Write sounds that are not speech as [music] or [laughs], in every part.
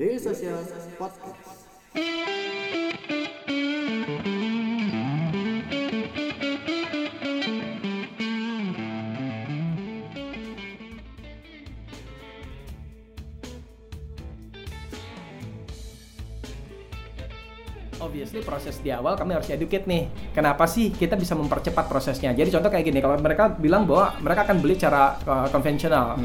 Daily Social Podcast. obviously proses di awal kami harus educate nih. Kenapa sih kita bisa mempercepat prosesnya? Jadi contoh kayak gini, kalau mereka bilang bahwa mereka akan beli cara uh, konvensional.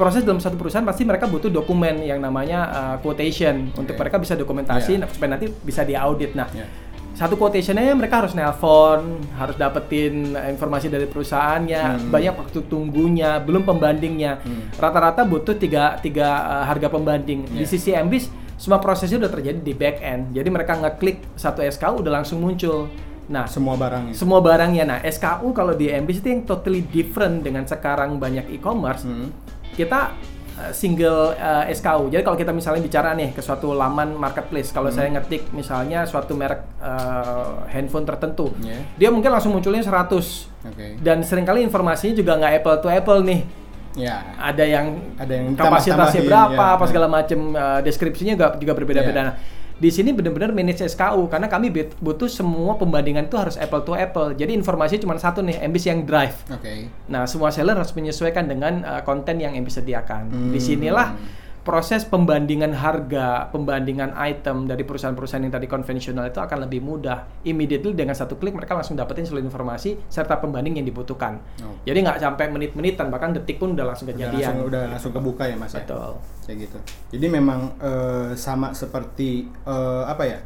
Proses dalam satu perusahaan pasti mereka butuh dokumen yang namanya uh, quotation untuk Oke. mereka bisa dokumentasi Yeah. supaya nanti bisa diaudit. Nah, Yeah. satu quotationnya mereka harus nelpon, harus dapetin informasi dari perusahaannya, Hmm. banyak waktu tunggunya, belum pembandingnya. Hmm. Rata-rata butuh tiga, tiga uh, harga pembanding. Di Yeah. sisi MBIS, semua prosesnya udah terjadi di back end. Jadi mereka ngeklik satu SKU udah langsung muncul. Nah, Semua barangnya. semua barangnya. Nah, SKU kalau di MBIS itu yang totally different dengan sekarang banyak e-commerce. Hmm. Kita uh, single uh, SKU. Jadi kalau kita misalnya bicara nih ke suatu laman marketplace, kalau Hmm. saya ngetik misalnya suatu merek uh, handphone tertentu, Yeah. dia mungkin langsung munculnya 100. Oke. Dan sering kali informasinya juga nggak apple to apple nih. Ya. Ada yang Ada yang kapasitasnya berapa, ya, apa ya. segala macam uh, deskripsinya juga, juga berbeda-beda. Ya. Nah, di sini benar-benar manage SKU karena kami but- butuh semua pembandingan itu harus apple to apple. Jadi informasinya cuma satu nih, MBIS yang drive. Oke. Nah, semua seller harus menyesuaikan dengan uh, konten yang MBIS sediakan. Hmm. Di sinilah proses pembandingan harga, pembandingan item dari perusahaan-perusahaan yang tadi konvensional itu akan lebih mudah. Immediately dengan satu klik mereka langsung dapetin seluruh informasi serta pembanding yang dibutuhkan. Oh. Jadi nggak sampai menit-menitan, bahkan detik pun udah langsung Udah kejadian. langsung, udah langsung kebuka ya mas ya? Betul. Kayak gitu. Jadi memang eh, sama seperti eh, apa ya?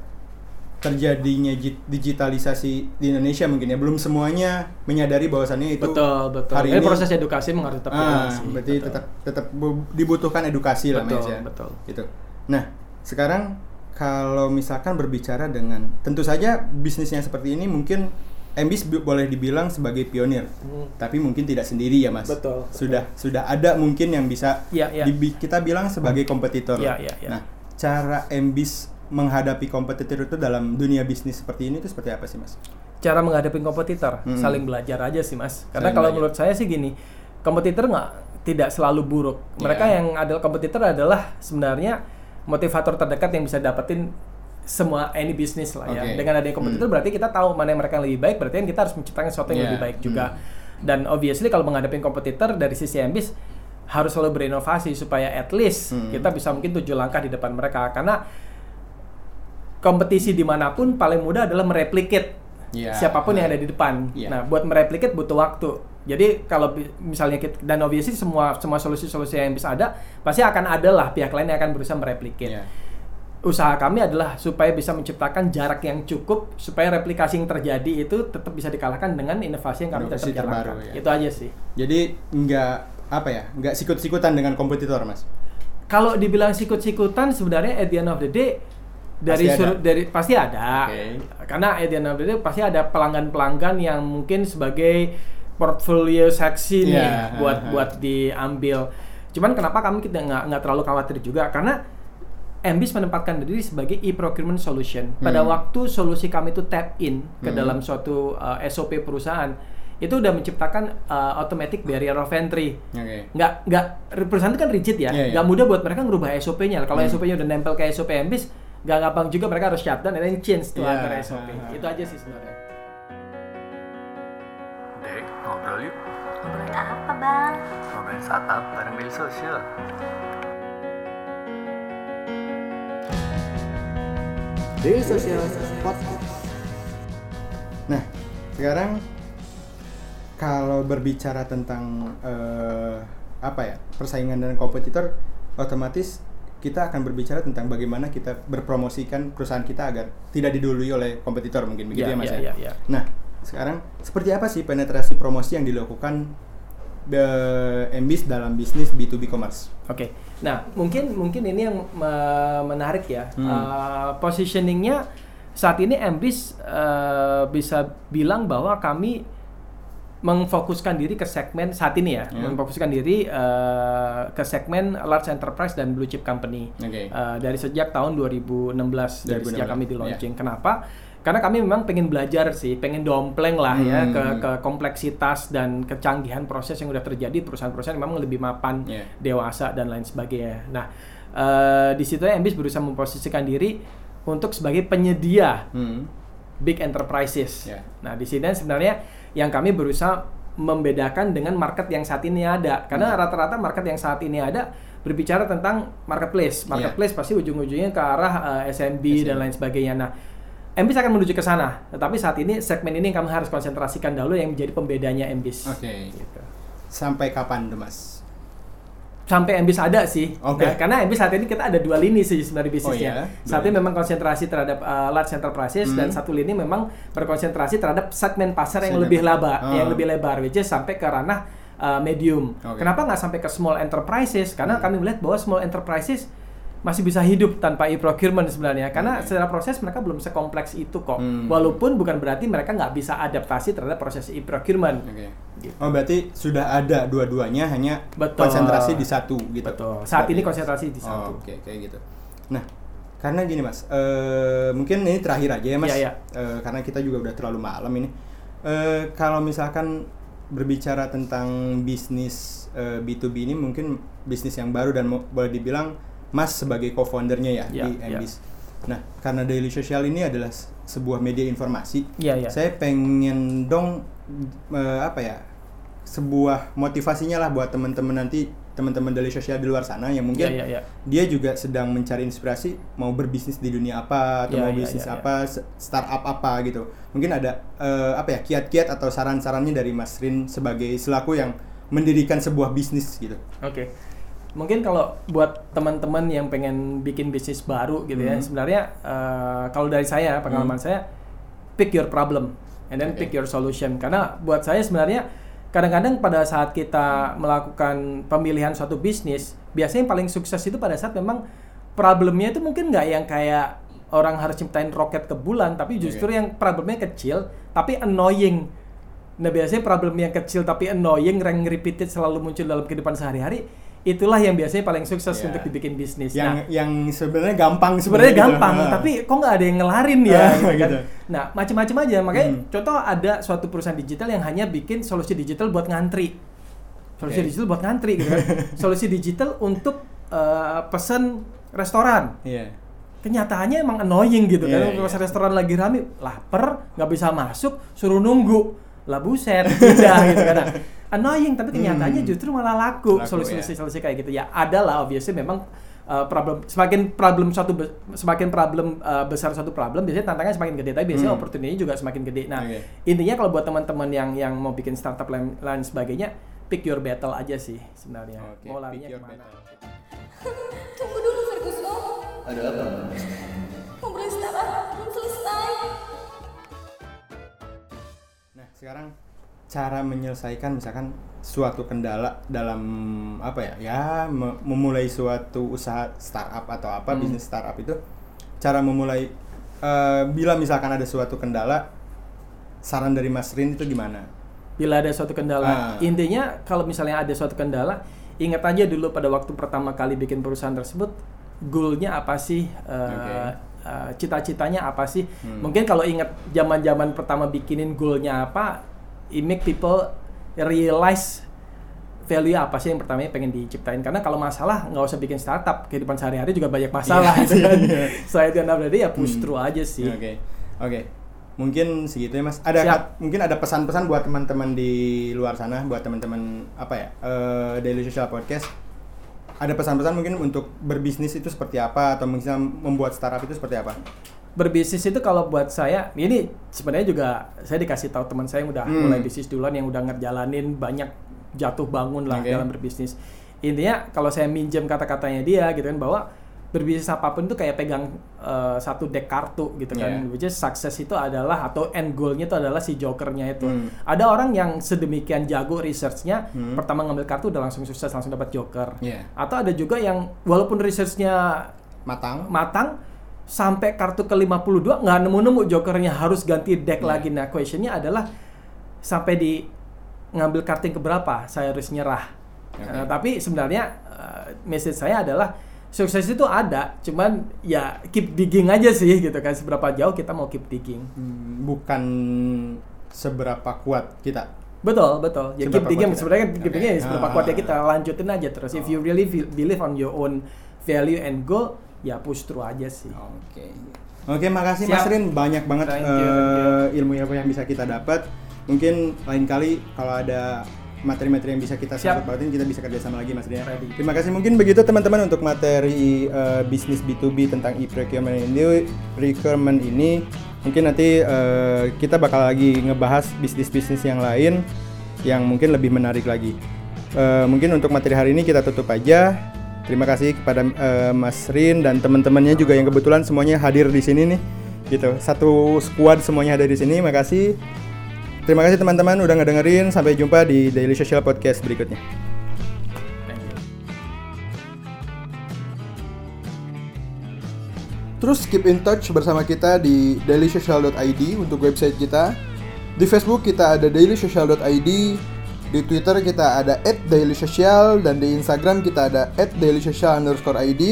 Terjadinya digitalisasi di Indonesia mungkin ya belum semuanya menyadari bahwasannya itu Betul, betul. hari Jadi ini proses edukasi harus tetap ah, edukasi. berarti Betul. tetap tetap bu- dibutuhkan edukasi lah Betul, Mas, ya. betul. Gitu. Nah, sekarang kalau misalkan berbicara dengan tentu saja bisnisnya seperti ini mungkin MBIS bi- boleh dibilang sebagai pionir. Hmm. Tapi mungkin tidak sendiri ya, Mas. Betul, Sudah sudah ada mungkin yang bisa Iya, iya. dibi- kita bilang sebagai kompetitor. Iya, iya, iya. Nah, cara MBIS menghadapi kompetitor itu dalam dunia bisnis seperti ini itu seperti apa sih, Mas? cara menghadapi kompetitor Mm-mm. saling belajar aja sih mas karena Saling kalau belajar. menurut saya sih gini kompetitor nggak tidak selalu buruk mereka Iya. yang adalah kompetitor adalah sebenarnya motivator terdekat yang bisa dapetin semua any bisnis lah ya Oke. dengan adanya kompetitor berarti kita tahu mana yang mereka yang lebih baik berarti kan kita harus menciptakan sesuatu yang Iya. lebih baik juga dan obviously kalau menghadapi kompetitor dari sisi ambis harus selalu berinovasi supaya at least Hmm. kita bisa mungkin tujuh langkah di depan mereka karena kompetisi di mana pun paling mudah adalah mereplikate Iya. siapa pun yang ada di depan. Iya. Nah, buat mereplikate butuh waktu. Jadi kalau misalnya kita, dan obviously semua semua solusi-solusi yang bisa ada pasti akan ada lah pihak lain yang akan berusaha mereplikate. Iya. Usaha kami adalah supaya bisa menciptakan jarak yang cukup supaya replikasi yang terjadi itu tetap bisa dikalahkan dengan inovasi yang kami Inovasi jalankan. ya. Itu aja sih. Jadi nggak apa ya, nggak sikut-sikutan dengan kompetitor, Mas. Kalau dibilang sikut-sikutan sebenarnya at the end of the day dari Pasti ada. dari pasti ada. Oke. Karena of the day pasti ada pelanggan-pelanggan yang mungkin sebagai portfolio seksi nih Iya, buat buat diambil. Cuman kenapa kami kita nggak nggak terlalu khawatir juga karena MBIS menempatkan diri sebagai e-procurement solution. Pada Hmm. waktu solusi kami itu tap in ke Hmm. dalam suatu uh, SOP perusahaan, itu udah menciptakan uh, automatic barrier of entry Oke. nggak nggak perusahaan itu kan rigid ya iya. nggak mudah buat mereka ngerubah SOP-nya kalau Hmm. SOP-nya udah nempel ke SOP MBIS nggak gampang juga mereka harus shutdown and then change tuh Iya, antara SOP ha, ha. itu aja sih sebenarnya Dek, ngobrol yuk. Ngobrolin apa bang? Ngobrolin startup bareng Daily Social. Daily Social Podcast. Nah, sekarang kalau berbicara tentang eh, apa ya persaingan dan kompetitor, otomatis kita akan berbicara tentang bagaimana kita berpromosikan perusahaan kita agar tidak didului oleh kompetitor mungkin begitu Iya, ya mas iya, ya. iya, iya. Nah, sekarang seperti apa sih penetrasi promosi yang dilakukan the MBIS dalam bisnis B2B commerce? oke nah mungkin mungkin ini yang me- menarik ya Hmm. Uh, positioningnya saat ini MBIS uh, bisa bilang bahwa kami memfokuskan diri ke segmen saat ini ya, Ya. memfokuskan diri uh, ke segmen large enterprise dan blue chip company. Oke. Uh, dari sejak tahun 2016 dari sejak 2016, kami di ya. launching. Kenapa? Karena kami memang pengen belajar sih, pengen dompleng lah ya Hmm. ke, ke kompleksitas dan kecanggihan proses yang udah terjadi di perusahaan-perusahaan memang lebih mapan, Yeah. dewasa dan lain sebagainya. Nah, eh, di situ Embis berusaha memposisikan diri untuk sebagai penyedia Hmm. Big enterprises. Ya. Nah, di sini sebenarnya yang kami berusaha membedakan dengan market yang saat ini ada. Karena Hmm. rata-rata market yang saat ini ada berbicara tentang marketplace. Marketplace pasti ujung-ujungnya ke arah eh, SMB dan lain sebagainya. Nah, Embis akan menuju ke sana. Tetapi saat ini segmen ini kami harus konsentrasikan dahulu yang menjadi pembedanya Embis. Oke. Gitu. Sampai kapan mas? Sampai Embis ada sih. Oke. Nah, karena Embis saat ini kita ada dua lini sih sebenarnya Oh bisnisnya. iya? Saat Dua ini memang konsentrasi terhadap uh, large enterprises dan Hmm. satu lini memang berkonsentrasi terhadap segmen pasar yang Segmen lebih lebar, Oh. yang lebih lebar, which is sampai ke ranah uh, medium. Hmm. Kenapa nggak sampai ke small enterprises? Karena kami melihat bahwa small enterprises masih bisa hidup tanpa e-procurement sebenarnya. Karena Oke. secara proses mereka belum sekompleks itu kok. Hmm. Walaupun bukan berarti mereka nggak bisa adaptasi terhadap proses e-procurement. Oke. Gitu. Oh berarti sudah ada dua-duanya hanya Betul. konsentrasi di satu gitu. Betul. Saat ini Berarti. konsentrasi di satu. Oh, Oke kayak gitu. Nah karena gini mas, eh, mungkin ini terakhir aja ya mas, Iya, iya. Eh, karena kita juga udah terlalu malam ini. Eh, kalau misalkan berbicara tentang bisnis eh, B2B ini mungkin bisnis yang baru dan boleh dibilang mas sebagai co-foundernya ya Iya, di iya. Embis. Nah karena Daily Social ini adalah sebuah media informasi, Iya, iya. saya pengen dong eh, apa ya sebuah motivasinya lah buat teman-teman nanti teman-teman dari sosial di luar sana yang mungkin Iya, iya, iya. dia juga sedang mencari inspirasi mau berbisnis di dunia apa atau Iya, mau iya, bisnis iya, apa se- startup apa gitu mungkin ada eh, apa ya kiat-kiat atau saran-sarannya dari Mas Rin sebagai selaku yang mendirikan sebuah bisnis gitu Oke. Mungkin kalau buat teman-teman yang pengen bikin bisnis baru gitu ya, Hmm. sebenarnya eh, kalau dari saya pengalaman saya pick your problem and then Oke. pick your solution. Karena buat saya sebenarnya kadang-kadang pada saat kita melakukan pemilihan suatu bisnis, biasanya yang paling sukses itu pada saat memang problemnya itu mungkin nggak yang kayak orang harus ciptain roket ke bulan, tapi justru Oke. yang problemnya kecil tapi annoying. Nah biasanya problem yang kecil tapi annoying, yang repeated selalu muncul dalam kehidupan sehari-hari, itulah yang biasanya paling sukses Ya. untuk dibikin bisnis. yang Nah, yang sebenarnya gampang sebenarnya gitu. gampang, Nah. tapi kok nggak ada yang ngelarin ya? Ah, gitu kan. gitu. Nah macam-macam aja. Makanya Hmm. contoh ada suatu perusahaan digital yang hanya bikin solusi digital buat ngantri, solusi Oke. digital buat ngantri gitu kan. [laughs] solusi digital untuk eh, pesan restoran Iya. kenyataannya emang annoying gitu Iya, kan pas iya. restoran lagi rame lapar nggak bisa masuk suruh nunggu lah buset pindah [laughs] gitu kan Nah, annoying tapi kenyataannya Hmm. justru malah laku solusi-solusi ya. solusi kayak gitu ya ada lah obviously memang uh, problem semakin problem suatu be- semakin problem uh, besar suatu problem biasanya tantangannya semakin gede tapi biasanya Hmm. opportunity juga semakin gede nah Oke. intinya kalau buat teman-teman yang yang mau bikin startup lain, lain sebagainya pick your battle aja sih sebenarnya Oke, mau pick larinya your ke mana battle. Tunggu dulu Ferguson. Ada apa? Ngobrolin startup sekarang cara menyelesaikan misalkan suatu kendala dalam apa ya? Ya, me- memulai suatu usaha startup atau apa Hmm. bisnis startup itu cara memulai eh, bila misalkan ada suatu kendala saran dari Mas Rin itu gimana? bila ada suatu kendala. Ah. Intinya kalau misalnya ada suatu kendala, ingat aja dulu pada waktu pertama kali bikin perusahaan tersebut, goalnya apa sih? eh, Oke. Eh, cita-citanya apa sih? Hmm. Mungkin kalau ingat zaman-zaman pertama bikinin goalnya apa, it make people realize value apa sih yang pertamanya pengen diciptain karena kalau masalah nggak usah bikin startup kehidupan sehari-hari juga banyak masalah Iya, gitu kan [laughs] iya. saya itu berarti ya push Hmm. through aja sih Oke. Oke. Mungkin segitu ya Mas. Ada Siap. kat- mungkin ada pesan-pesan buat teman-teman di luar sana, buat teman-teman apa ya? eh, Daily Social Podcast. Ada pesan-pesan mungkin untuk berbisnis itu seperti apa atau mungkin membuat startup itu seperti apa? berbisnis itu kalau buat saya ini sebenarnya juga saya dikasih tahu teman saya yang udah Hmm. mulai bisnis duluan yang udah ngejalanin banyak jatuh bangun lah Oke. dalam berbisnis intinya kalau saya minjem kata-katanya dia gitu kan bahwa berbisnis apa pun itu kayak pegang eh, satu deck kartu gitu kan Yeah. which is sukses itu adalah atau end goalnya itu adalah si jokernya itu Hmm. ada orang yang sedemikian jago researchnya Hmm. pertama ngambil kartu udah langsung sukses langsung dapat joker Iya. atau ada juga yang walaupun researchnya Matang. matang sampai kartu ke-52 nggak nemu-nemu jokernya harus ganti deck Iya. lagi. Nah, questionnya adalah sampai di ngambil kartu yang keberapa saya harus nyerah. Oke. Nah, tapi sebenarnya uh, message saya adalah sukses itu ada, cuman ya keep digging aja sih gitu kan. Seberapa jauh kita mau keep digging. Hmm, bukan seberapa kuat kita. Betul, betul. Ya keep digging sebenarnya keep digging ya seberapa Ah. kuat ya kita lanjutin aja terus. If you really believe on your own value and goal ya push through aja sih Oke. Oke, makasih Mas Siap. Rin. Banyak banget Thank you, thank eh, ilmu-ilmu yang bisa kita dapat. Mungkin lain kali kalau ada materi-materi yang bisa kita Siap. sangkut pautin, kita bisa kerjasama lagi Mas. Ready. Terima kasih. Mungkin begitu teman-teman untuk materi eh, bisnis B2B tentang e-procurement ini, procurement ini. Mungkin nanti eh, kita bakal lagi ngebahas bisnis-bisnis yang lain yang mungkin lebih menarik lagi. Eh, mungkin untuk materi hari ini kita tutup aja. Terima kasih kepada eh, Mas Rin dan teman-temannya juga yang kebetulan semuanya hadir di sini nih. Gitu. Satu squad semuanya ada di sini. Makasih. Terima kasih teman-teman udah ngedengerin. Sampai jumpa di Daily Social Podcast berikutnya. Terus keep in touch bersama kita di dailysocial.id untuk website kita. Di Facebook kita ada dailysocial.id, di Twitter kita ada @dailysocial dan di Instagram kita ada @dailysocial_id.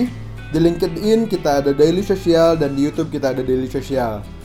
Di LinkedIn kita ada Daily Social dan di YouTube kita ada Daily Social.